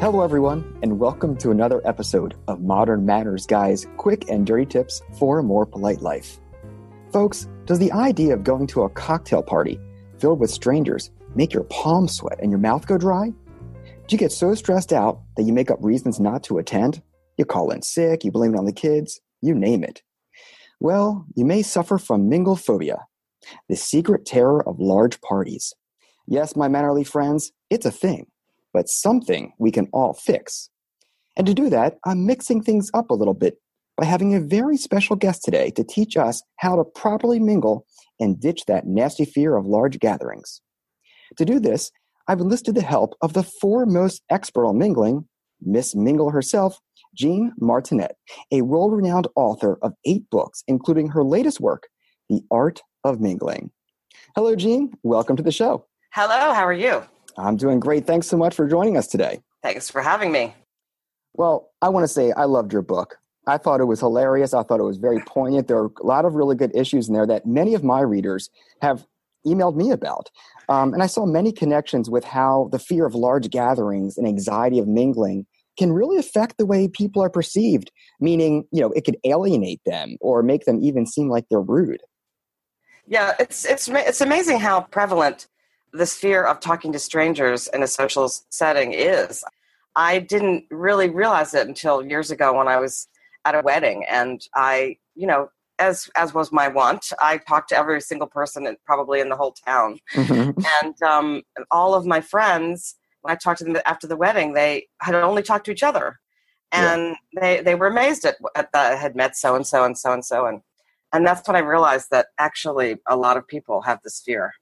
Hello, everyone, and welcome to another episode of Modern Manners Guy's quick and dirty tips for a more polite life. Folks, does the idea of going to a cocktail party filled with strangers make your palms sweat and your mouth go dry? Do you get so stressed out that you make up reasons not to attend? You call in sick, you blame it on the kids, you name it. Well, you may suffer from mingle phobia, the secret terror of large parties. Yes, my mannerly friends, it's a thing but something we can all fix. And to do that, I'm mixing things up a little bit by having a very special guest today to teach us how to properly mingle and ditch that nasty fear of large gatherings. To do this, I've enlisted the help of the foremost expert on mingling, Miss Mingle herself, Jeanne Martinet, a world renowned author of eight books, including her latest work, The Art of Mingling. Hello, Jeanne. Welcome to the show. Hello, how are you? I'm doing great. Thanks so much for joining us today. Thanks for having me. Well, I want to say I loved your book. I thought it was hilarious. I thought it was very poignant. There are a lot of really good issues in there that many of my readers have emailed me about. Um, and I saw many connections with how the fear of large gatherings and anxiety of mingling can really affect the way people are perceived, meaning, you know, it could alienate them or make them even seem like they're rude. Yeah, it's it's it's amazing how prevalent this fear of talking to strangers in a social setting is. I didn't really realize it until years ago when I was at a wedding and I, you know, as as was my wont, I talked to every single person in, probably in the whole town, mm-hmm. and um, all of my friends. When I talked to them after the wedding, they had only talked to each other, and yeah. they they were amazed at, at that I had met so and so and so and so and and that's when I realized that actually a lot of people have this fear.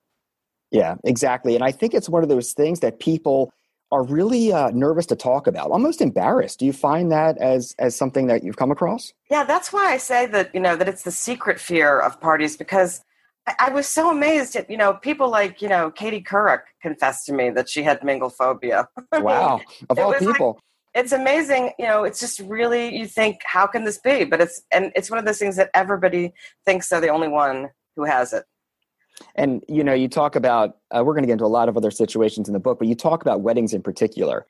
Yeah, exactly. And I think it's one of those things that people are really uh, nervous to talk about, almost embarrassed. Do you find that as as something that you've come across? Yeah, that's why I say that you know that it's the secret fear of parties because I, I was so amazed at you know people like you know Katie Couric confessed to me that she had mingle phobia. wow, of all people. Like, it's amazing, you know. It's just really you think, how can this be? But it's and it's one of those things that everybody thinks they're the only one who has it. And you know, you talk about uh, we're going to get into a lot of other situations in the book, but you talk about weddings in particular,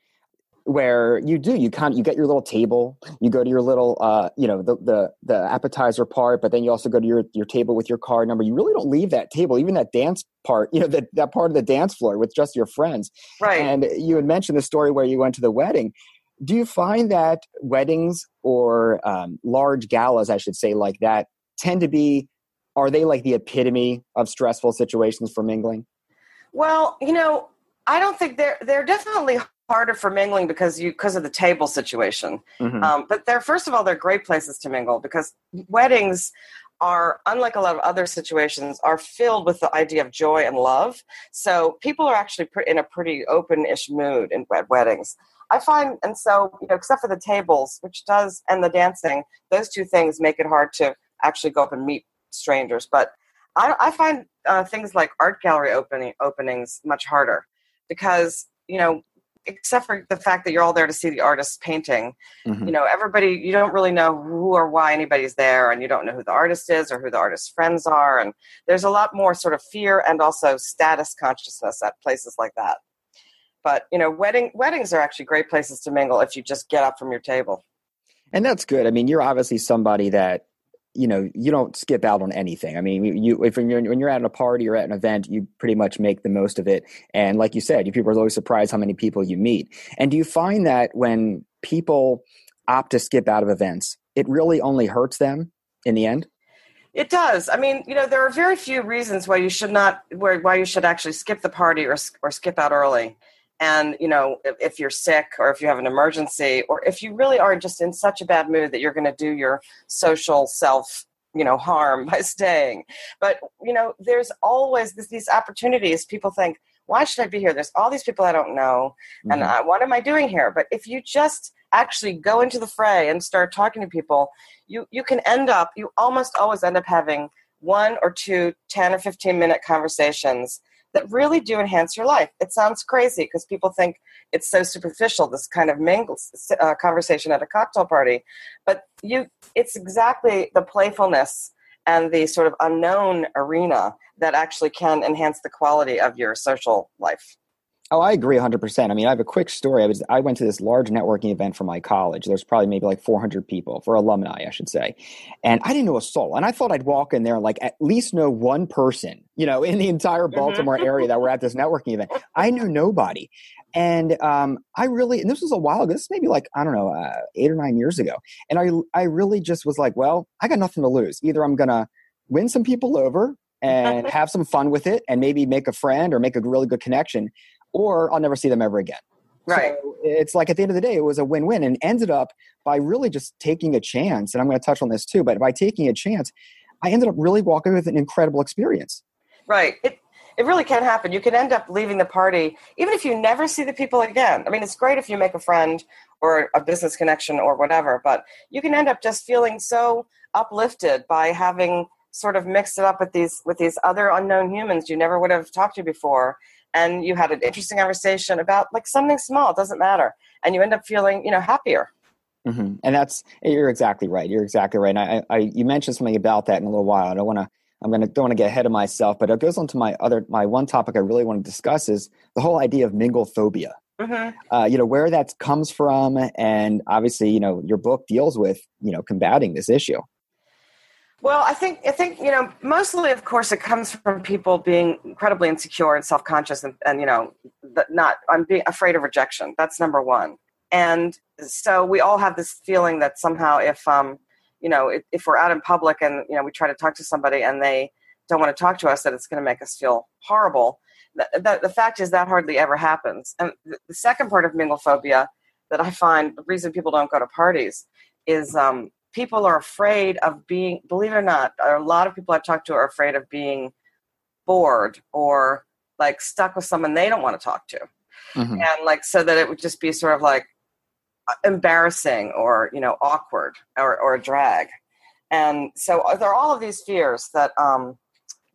where you do you kind of, you get your little table, you go to your little uh, you know the, the the appetizer part, but then you also go to your your table with your card number. You really don't leave that table, even that dance part, you know that that part of the dance floor with just your friends. Right. And you had mentioned the story where you went to the wedding. Do you find that weddings or um, large galas, I should say, like that, tend to be are they like the epitome of stressful situations for mingling? Well, you know, I don't think they're they're definitely harder for mingling because you because of the table situation. Mm-hmm. Um, but they're first of all they're great places to mingle because weddings are unlike a lot of other situations are filled with the idea of joy and love. So people are actually put in a pretty open-ish mood in weddings. I find, and so you know, except for the tables, which does, and the dancing, those two things make it hard to actually go up and meet strangers. But I, I find uh, things like art gallery opening openings much harder because you know except for the fact that you're all there to see the artist's painting mm-hmm. you know everybody you don't really know who or why anybody's there and you don't know who the artist is or who the artist's friends are and there's a lot more sort of fear and also status consciousness at places like that but you know wedding weddings are actually great places to mingle if you just get up from your table and that's good i mean you're obviously somebody that you know you don't skip out on anything. I mean, you if you're, when you're at a party or at an event, you pretty much make the most of it. And like you said, you people are always surprised how many people you meet. And do you find that when people opt to skip out of events, it really only hurts them in the end? It does. I mean, you know, there are very few reasons why you should not, why you should actually skip the party or or skip out early. And you know, if, if you're sick or if you have an emergency or if you really are just in such a bad mood that you're going to do your social self you know harm by staying. But you know there's always this, these opportunities. People think why should i be here? There's all these people i don't know mm-hmm. and uh, what am i doing here? But if you just actually go into the fray and start talking to people, you, you can end up, you almost always end up having one or two 10 or 15 minute conversations that really do enhance your life. It sounds crazy because people think it's so superficial, this kind of mingle uh, conversation at a cocktail party. But you, it's exactly the playfulness and the sort of unknown arena that actually can enhance the quality of your social life. Oh, I agree 100%. I mean, I have a quick story. I was I went to this large networking event for my college. There's probably maybe like 400 people for alumni, I should say. And I didn't know a soul. And I thought I'd walk in there and like at least know one person, you know, in the entire mm-hmm. Baltimore area that were at this networking event. I knew nobody. And um, I really, and this was a while ago. This is maybe like I don't know, uh, eight or nine years ago. And I, I really just was like, well, I got nothing to lose. Either I'm gonna win some people over and have some fun with it, and maybe make a friend or make a really good connection, or I'll never see them ever again. Right. So it's like at the end of the day, it was a win win and ended up by really just taking a chance. And I'm going to touch on this too, but by taking a chance, I ended up really walking with an incredible experience. Right. It, it really can happen. You can end up leaving the party, even if you never see the people again. I mean, it's great if you make a friend or a business connection or whatever, but you can end up just feeling so uplifted by having sort of mixed it up with these with these other unknown humans you never would have talked to before and you had an interesting conversation about like something small, it doesn't matter. And you end up feeling, you know, happier. Mm-hmm. And that's you're exactly right. You're exactly right. And I, I, you mentioned something about that in a little while. I don't want to. I'm going to don't want to get ahead of myself, but it goes on to my other my one topic I really want to discuss is the whole idea of mingle phobia. Mm-hmm. Uh, you know where that comes from, and obviously, you know your book deals with you know combating this issue. Well, I think I think you know mostly, of course, it comes from people being incredibly insecure and self conscious, and, and you know, not I'm being afraid of rejection. That's number one. And so we all have this feeling that somehow, if um, you know, if, if we're out in public and you know we try to talk to somebody and they don't want to talk to us, that it's going to make us feel horrible. The, the, the fact is that hardly ever happens. And the, second part of minglephobia that I find the reason people don't go to parties is um, people are afraid of being believe it or not a lot of people i've talked to are afraid of being bored or like stuck with someone they don't want to talk to. Mm-hmm. and like so that it would just be sort of like embarrassing or you know awkward or, or a drag. And so uh, there are all of these fears that um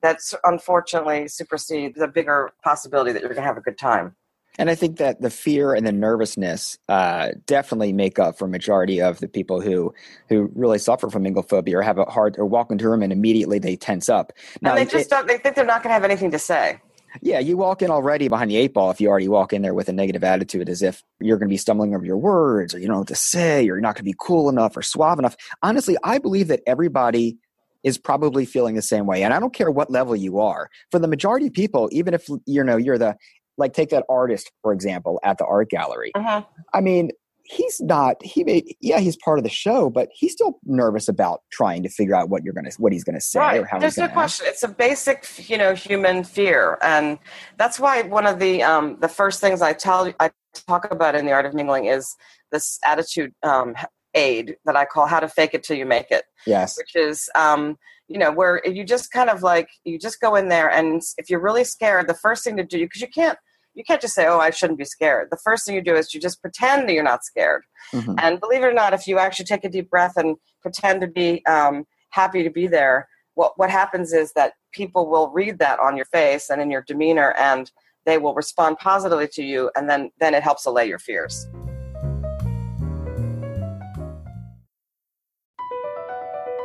that unfortunately supersede the bigger possibility that you're going to have a good time and I think that the fear and the nervousness uh, definitely make up for a majority of the people who who really suffer from minglephobia or have a hard or walk into a room and immediately they tense up. Now, and they just it, don't. They think they're not going to have anything to say. Yeah, you walk in already behind the eight ball if you already walk in there with a negative attitude, as if you're going to be stumbling over your words, or you don't know what to say, or you're not going to be cool enough or suave enough. Honestly, I believe that everybody is probably feeling the same way, and I don't care what level you are. For the majority of people, even if you know you're the like take that artist for example at the art gallery. Uh-huh. i mean he's not he may yeah he's part of the show but he's still nervous about trying to figure out what you're gonna what he's gonna say right. or how there's no question. It's a basic you know human fear and that's why one of the um the first things i tell i talk about in the art of mingling is this attitude um aid that i call how to fake it till you make it. Yes. Which is um you know where you just kind of like you just go in there and if you're really scared the first thing to do because you can't you can't just say oh i shouldn't be scared. The first thing you do is you just pretend that you're not scared. Mm-hmm. and believe it or not if you actually take a deep breath and pretend to be um, happy to be there what, what happens is that people will read that on your face and in your demeanor and they will respond positively to you and then then it helps allay your fears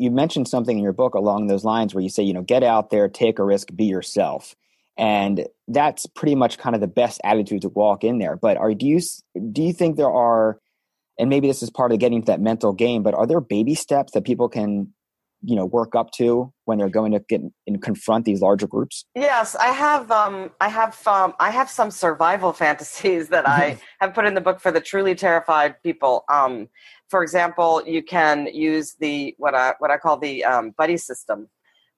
You mentioned something in your book along those lines where you say, you know, get out there, take a risk, be yourself. And that's pretty much kind of the best attitude to walk in there. But are do you do you think there are and maybe this is part of getting to that mental game, but are there baby steps that people can you know work up to when they're going to get and confront these larger groups yes i have um i have um i have some survival fantasies that i have put in the book for the truly terrified people um for example you can use the what i what i call the um, buddy system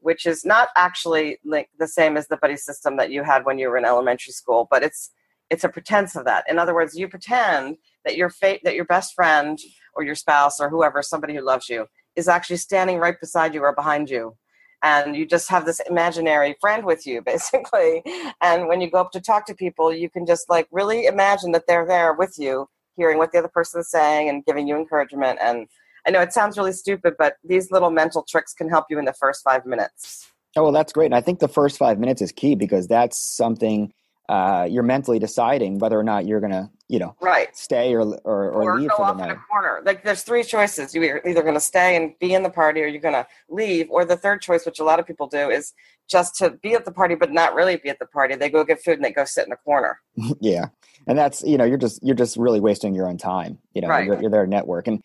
which is not actually like the same as the buddy system that you had when you were in elementary school but it's it's a pretense of that. In other words you pretend that your fate that your best friend or your spouse or whoever somebody who loves you is actually standing right beside you or behind you. And you just have this imaginary friend with you basically. And when you go up to talk to people you can just like really imagine that they're there with you hearing what the other person is saying and giving you encouragement. And i know it sounds really stupid but these little mental tricks can help you in the first five minutes. Oh well that's great. And i think the first five minutes is key because that's something uh, you're mentally deciding whether or not you're going to, you know, right, stay or or, or, or leave go for off the in night. a corner. Like there's three choices: you're either going to stay and be in the party, or you're going to leave. Or the third choice, which a lot of people do, is just to be at the party but not really be at the party. They go get food and they go sit in a corner. yeah, and that's you know you're just you're just really wasting your own time. You know, Right. you're, you're there to network, and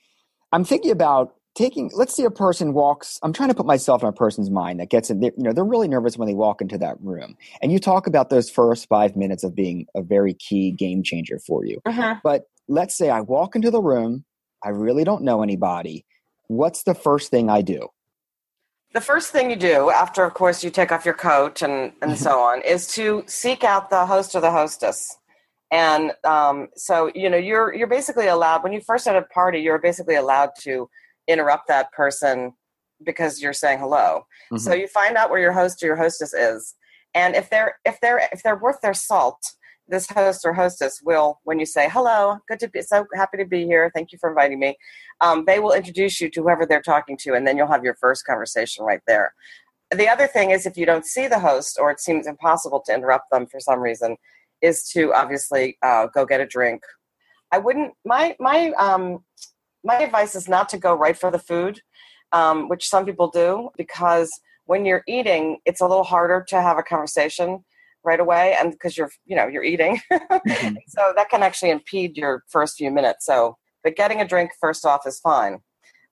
I'm thinking about taking. Let's say a person walks. I'm trying to put myself in a person's mind that gets in. You know, they're really nervous when they walk into that room, and you talk about those first five minutes of being a very key game changer for you. But let's say I walk into the room. I really don't know anybody. What's the first thing I do? The first thing you do after, of course, you take off your coat and, and so on is to seek out the host or the hostess. And um, so, you know, you're you're basically allowed when you first at a party, you're basically allowed to interrupt that person because you're saying hello. So you find out where your host or your hostess is, and if they're if they're if they're worth their salt, this host or hostess will, when you say hello, good to be so happy to be here, thank you for inviting me, um, they will introduce you to whoever they're talking to, and then you'll have your first conversation right there. The other thing is, if you don't see the host or it seems impossible to interrupt them for some reason, is to obviously uh, go get a drink. I wouldn't. My my um, my advice is not to go right for the food, um, which some people do, because when you're eating, it's a little harder to have a conversation right away, and because you're you know you're eating, so that can actually impede your first few minutes. So, but getting a drink first off is fine,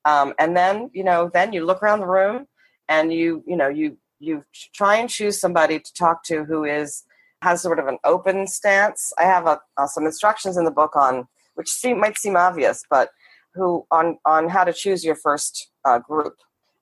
um, and then you know then you look around the room, and you you know you you try and choose somebody to talk to who is has sort of an open stance. I have a, uh, some instructions in the book on which seem, might seem obvious, but who on on how to choose your first uh, group,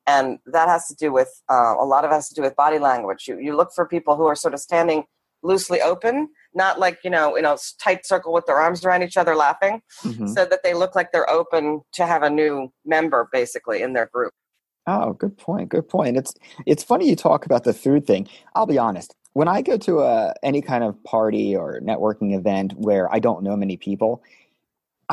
and that has to do with uh, a lot of it has to do with body language. You you look for people who are sort of standing loosely open, not like you know in a tight circle with their arms around each other laughing, Mhm. so that they look like they're open to have a new member basically in their group. Oh, good point. Good point. It's it's funny you talk about the food thing. I'll be honest. When I go to a any kind of party or networking event where I don't know many people,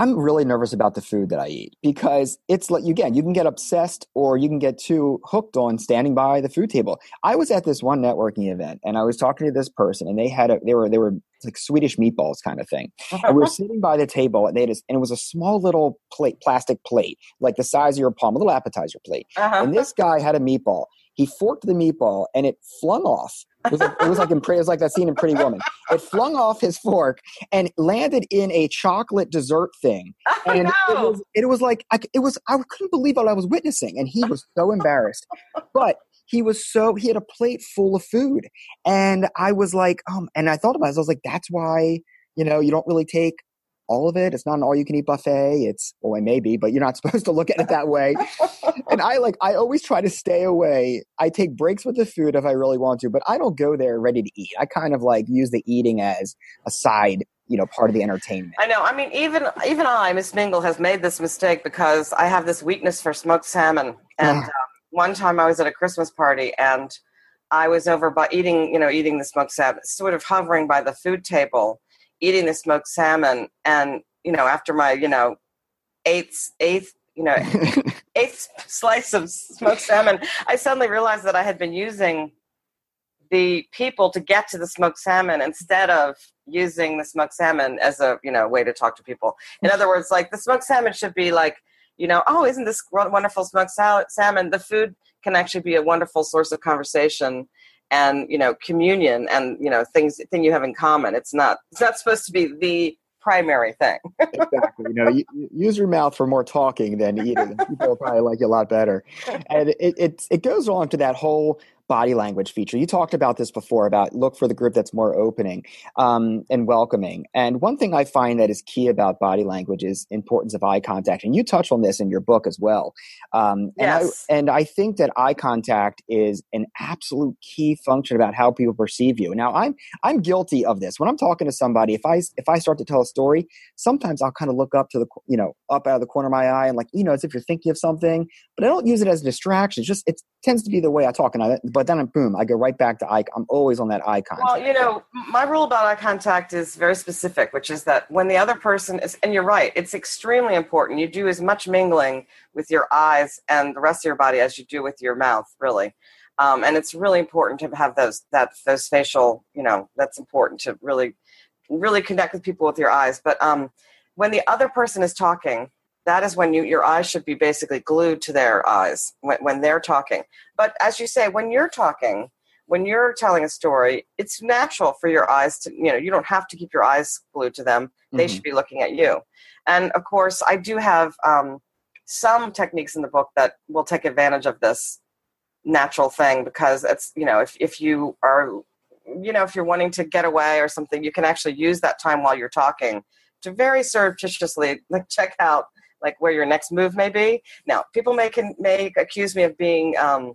I'm really nervous about the food that I eat because it's like again, you can get obsessed or you can get too hooked on standing by the food table. I was at this one networking event and I was talking to this person and they had a they were they were like Swedish meatballs kind of thing. and we were sitting by the table and they a, and it was a small little plate, plastic plate, like the size of your palm, a little appetizer plate. Uh-huh. And this guy had a meatball. He forked the meatball and it flung off it was like, it was like in it was like that scene in Pretty Woman. It flung off his fork and landed in a chocolate dessert thing, oh, and it, was, it was like I, it was I couldn't believe what I was witnessing, and he was so embarrassed. But he was so he had a plate full of food, and I was like, um, and I thought about it. I was like, that's why you know you don't really take all of it. It's not an all you can eat buffet. It's, well, it may be, but you're not supposed to look at it that way. and I like, I always try to stay away. I take breaks with the food if I really want to, but I don't go there ready to eat. I kind of like use the eating as a side you know part of the entertainment. I know. I mean, even even I, Miss Mingle, has made this mistake because I have this weakness for smoked salmon. And um, one time I was at a Christmas party and I was over by eating, you know, eating the smoked salmon, sort of hovering by the food table, eating the smoked salmon and you know after my you know eighth eighth you know eighth slice of smoked salmon i suddenly realized that i had been using the people to get to the smoked salmon instead of using the smoked salmon as a you know way to talk to people. In other words like the smoked salmon should be like you know oh isn't this wonderful smoked salmon? The food can actually be a wonderful source of conversation and you know communion and you know things thing you have in common. It's not it's not supposed to be the primary thing. Exactly. You know you, use your mouth for more talking than eating. People probably like you a lot better. And it, it it goes on to that whole body language feature. You talked about this before about look for the group that's more opening um, and welcoming. And one thing I find that is key about body language is importance of eye contact. And you touch on this in your book as well. Um, yes. And I, and I think that eye contact is an absolute key function about how people perceive you. Now, I'm I'm guilty of this. When I'm talking to somebody, if I if I start to tell a story, sometimes I'll kind of look up to the you know up out of the corner of my eye and like you know as if you're thinking of something, but I don't use it as a distraction. It's just it tends to be the way I talk, and I but then boom, I go right back to eye. I'm always on that eye contact. Well, you know, my rule about eye contact is very specific, which is that when the other person is, and you're right, it's extremely important. You do as much mingling with your eyes and the rest of your body as you do with your mouth, really. Um, and it's really important to have those that those facial, you know, that's important to really, really connect with people with your eyes. But um, when the other person is talking, that is when you, your eyes should be basically glued to their eyes when, when they're talking. But as you say, when you're talking, when you're telling a story, it's natural for your eyes to, you know, you don't have to keep your eyes glued to them. They mm-hmm. should be looking at you. And of course, I do have um, some techniques in the book that will take advantage of this natural thing because it's, you know, if, if you are, you know, if you're wanting to get away or something, you can actually use that time while you're talking to very surreptitiously like check out like where your next move may be. Now, people may can may accuse me of being, um,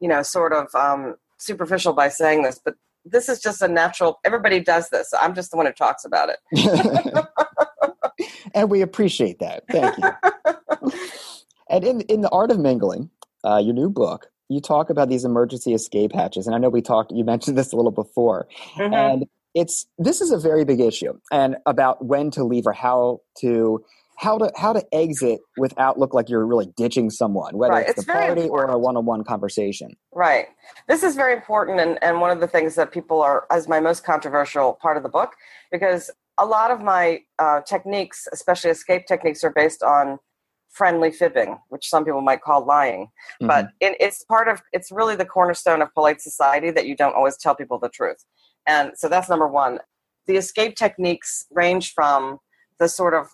you know, sort of um, superficial by saying this, but this is just a natural. Everybody does this. I'm just the one who talks about it. and we appreciate that. Thank you. and in in the art of mingling, uh, your new book, you talk about these emergency escape hatches, and I know we talked. You mentioned this a little before, mm-hmm. and it's this is a very big issue, and about when to leave or how to how to how to exit without look like you're really ditching someone, whether right. it's, it's the party important. or a one-on-one conversation. Right. This is very important, and, and one of the things that people are as my most controversial part of the book, because a lot of my uh, techniques, especially escape techniques, are based on friendly fibbing, which some people might call lying. Mm-hmm. But it, it's part of it's really the cornerstone of polite society that you don't always tell people the truth, and so that's number one. The escape techniques range from the sort of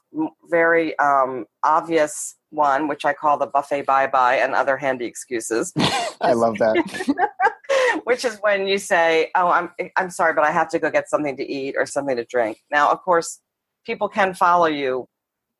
very um, obvious one, which I call the buffet bye bye and other handy excuses. I love that. which is when you say, "Oh, I'm I'm sorry, but I have to go get something to eat or something to drink." Now, of course, people can follow you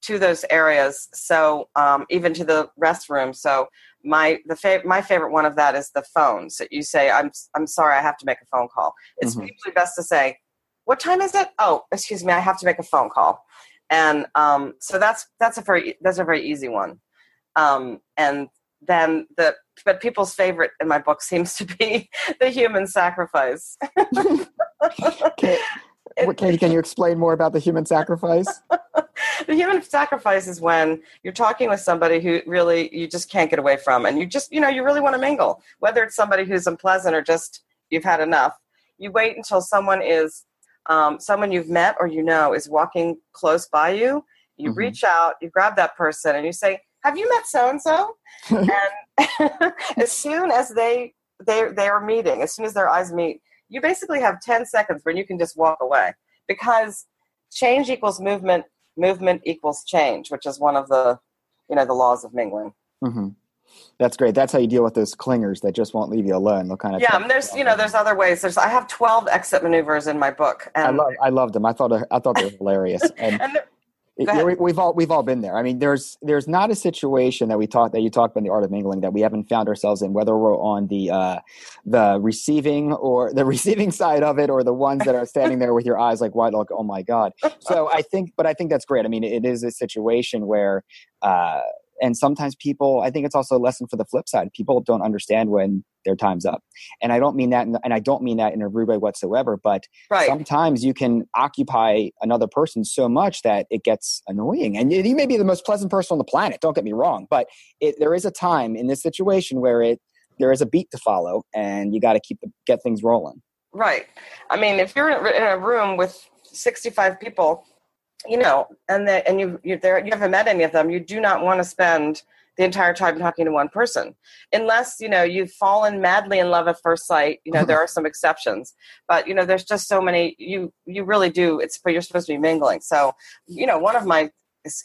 to those areas, so um, even to the restroom. So my the fav- my favorite one of that is the phone. So you say, "I'm I'm sorry, I have to make a phone call." It's mm-hmm. usually best to say, "What time is it?" Oh, excuse me, I have to make a phone call and um, so that's that's a very that's a very easy one. Um, and then the but people's favorite in my book seems to be the human sacrifice. Can, can, can you explain more about the human sacrifice? The human sacrifice is when you're talking with somebody who really you just can't get away from, and you just you know you really want to mingle, whether it's somebody who's unpleasant or just you've had enough. You wait until someone is um, someone you've met or you know is walking close by you. You mm-hmm. reach out, you grab that person, and you say, "Have you met so and so?" And as soon as they they they are meeting, as soon as their eyes meet, you basically have ten seconds where you can just walk away because change equals movement movement equals change which is one of the you know the laws of mingling mm-hmm. That's great that's how you deal with those clingers that just won't leave you alone they'll kind of yeah there's you know there's other ways there's i have 12 exit maneuvers in my book and i love i loved them i thought i thought they were hilarious and, and it, we've all we've all been there. I mean, there's there's not a situation that we talk that you talk about in the art of mingling that we haven't found ourselves in, whether we're on the uh, the receiving or the receiving side of it, or the ones that are standing there with your eyes like wide, like oh my god. So I think, but I think that's great. I mean, it is a situation where. Uh, and sometimes people i think it's also a lesson for the flip side. People don't understand when their time's up. And i don't mean that in, and i don't mean that in a rude way whatsoever but right. sometimes you can occupy another person so much that it gets annoying. And you may be the most pleasant person on the planet don't get me wrong but it, there is a time in this situation where it there is a beat to follow and you got to keep the, get things rolling. Right. I mean if you're in a room with 65 people you know, and the, and you you there you haven't met any of them. You do not want to spend the entire time talking to one person, unless you know you've fallen madly in love at first sight. You know, there are some exceptions, but you know, there's just so many. You you really do. It's but you're supposed to be mingling. So, you know, one of my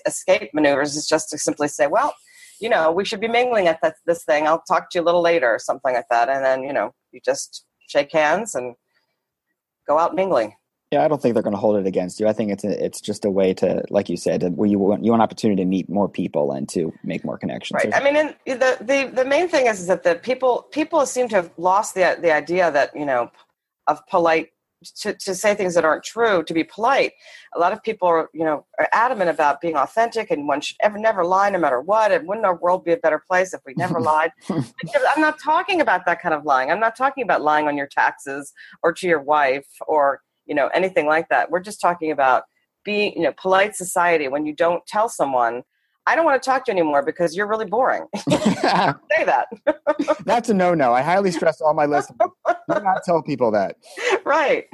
escape maneuvers is just to simply say, well, you know, we should be mingling at that, this thing. I'll talk to you a little later, or something like that, and then you know, you just shake hands and go out mingling. Yeah, I don't think they're going to hold it against you. I think it's a, it's just a way to, like you said, where you want you want an opportunity to meet more people and to make more connections. Right. I mean, the the the main thing is, is that the people people seem to have lost the the idea that you know of polite to, to say things that aren't true to be polite a lot of people are you know are adamant about being authentic and one should ever never lie no matter what and wouldn't our world be a better place if we never lied i'm not talking about that kind of lying i'm not talking about lying on your taxes or to your wife or you know anything like that we're just talking about being you know polite society when you don't tell someone I don't want to talk to you anymore because you're really boring. Say that. That's a no-no. I highly stress all my listeners. Do not tell people that. Right.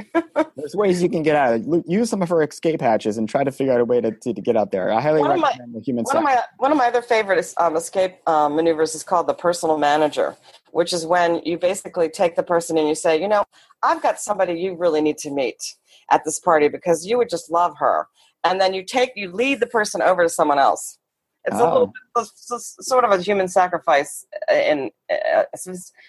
There's ways you can get out. Of it. Use some of her escape hatches and try to figure out a way to, to, to get out there. I highly one recommend my, the human. One of my one of my other favorite um, escape um, maneuvers is called the personal manager, which is when you basically take the person and you say, you know, I've got somebody you really need to meet at this party because you would just love her, and then you take you lead the person over to someone else it's oh. a little bit, sort of a human sacrifice uh, in uh, a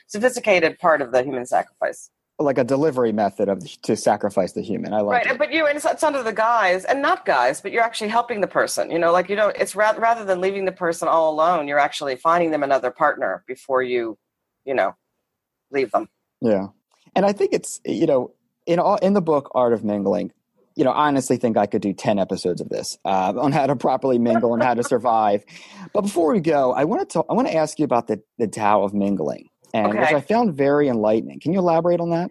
sophisticated part of the human sacrifice. Like a delivery method of to sacrifice the human. I like right, it. but you and it's, it's under the guise, and not guys, but you're actually helping the person. You know, like you know, it's rather rather than leaving the person all alone, you're actually finding them another partner before you, you know, leave them. Yeah, and I think it's you know in all in the book Art of Mingling, you know, I honestly think I could do 10 episodes of this uh, on how to properly mingle and how to survive. But before we go, I want to I want to ask you about the, the Tao of mingling, and okay. which I found very enlightening. Can you elaborate on that?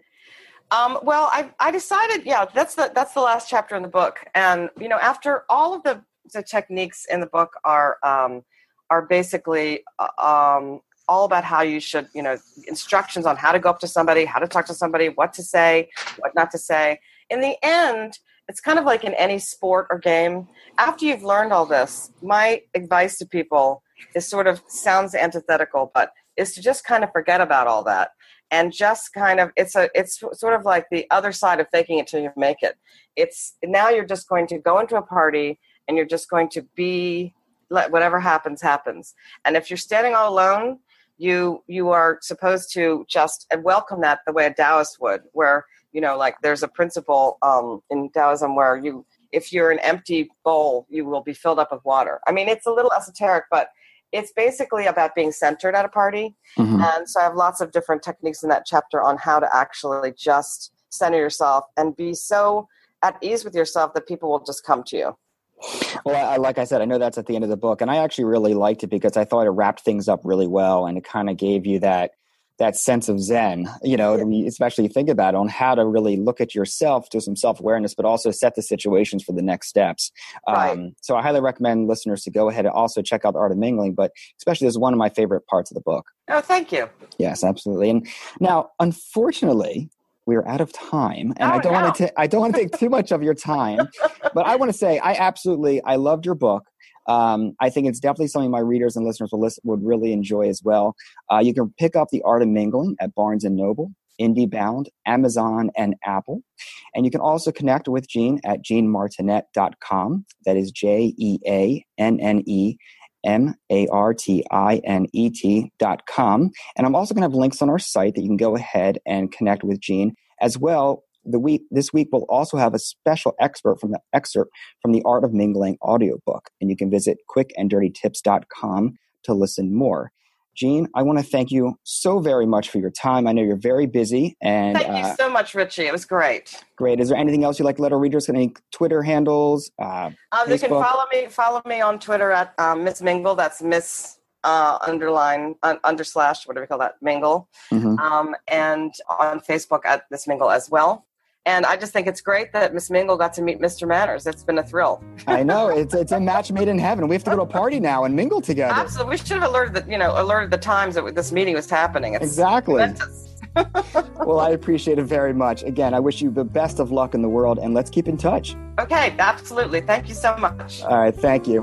Um, well, I, I decided, yeah, that's the that's the last chapter in the book, and you know, after all of the the techniques in the book are um, are basically uh, um, all about how you should, you know, instructions on how to go up to somebody, how to talk to somebody, what to say, what not to say. In the end, it's kind of like in any sport or game. After you've learned all this, my advice to people is sort of sounds antithetical, but is to just kind of forget about all that and just kind of it's a it's sort of like the other side of faking it till you make it. It's now you're just going to go into a party and you're just going to be let whatever happens happens. And if you're standing all alone, you you are supposed to just welcome that the way a Taoist would, where you know like there's a principle um, in taoism where you if you're an empty bowl you will be filled up with water. I mean it's a little esoteric but it's basically about being centered at a party. Mm-hmm. and so i have lots of different techniques in that chapter on how to actually just center yourself and be so at ease with yourself that people will just come to you well, I, like I said, I know that's at the end of the book, and I actually really liked it because I thought it wrapped things up really well, and it kind of gave you that that sense of zen you know we especially think about it, on how to really look at yourself do some self-awareness but also set the situations for the next steps Right. um, so i highly recommend listeners to go ahead and also check out the art of mingling but especially this is one of my favorite parts of the book Oh, thank you. yes absolutely and now unfortunately we're out of time and i Oh, don't no. want to i don't want to take too much of your time but i want to say i absolutely i loved your book um, I think it's definitely something my readers and listeners will listen, would really enjoy as well. Uh, you can pick up The Art of Mingling at Barnes and Noble, IndieBound, Amazon, and Apple. And you can also connect with Jeanne at jeannemartinet.com. That is J E A N N E M A R T I N E T dot com. And I'm also going to have links on our site that you can go ahead and connect with Jeanne as well. The week this week we'll also have a special expert from the excerpt from the Art of Mingling audiobook, and you can visit quickanddirtytips.com to listen more. Jeanne, I want to thank you so very much for your time. I know you're very busy and Thank uh, you so much, Richie. It was great. great. Is there anything else you'd like to let our readers? Any Twitter handles? Uh, Um, they can follow me. Follow me on Twitter at um, Miss Mingle. That's Miss uh, underline un, under slash whatever we call that Mingle, mhm. um, and on Facebook at Miss Mingle as well. And I just think it's great that Miss Mingle got to meet Mr. Manners. It's been a thrill. I know it's it's a match made in heaven. We have to go to a party now and mingle together. Absolutely, we should have alerted the you know alerted the times that this meeting was happening. It's Exactly. Well, I appreciate it very much. Again, I wish you the best of luck in the world, and let's keep in touch. Okay, absolutely. Thank you so much. All right, thank you.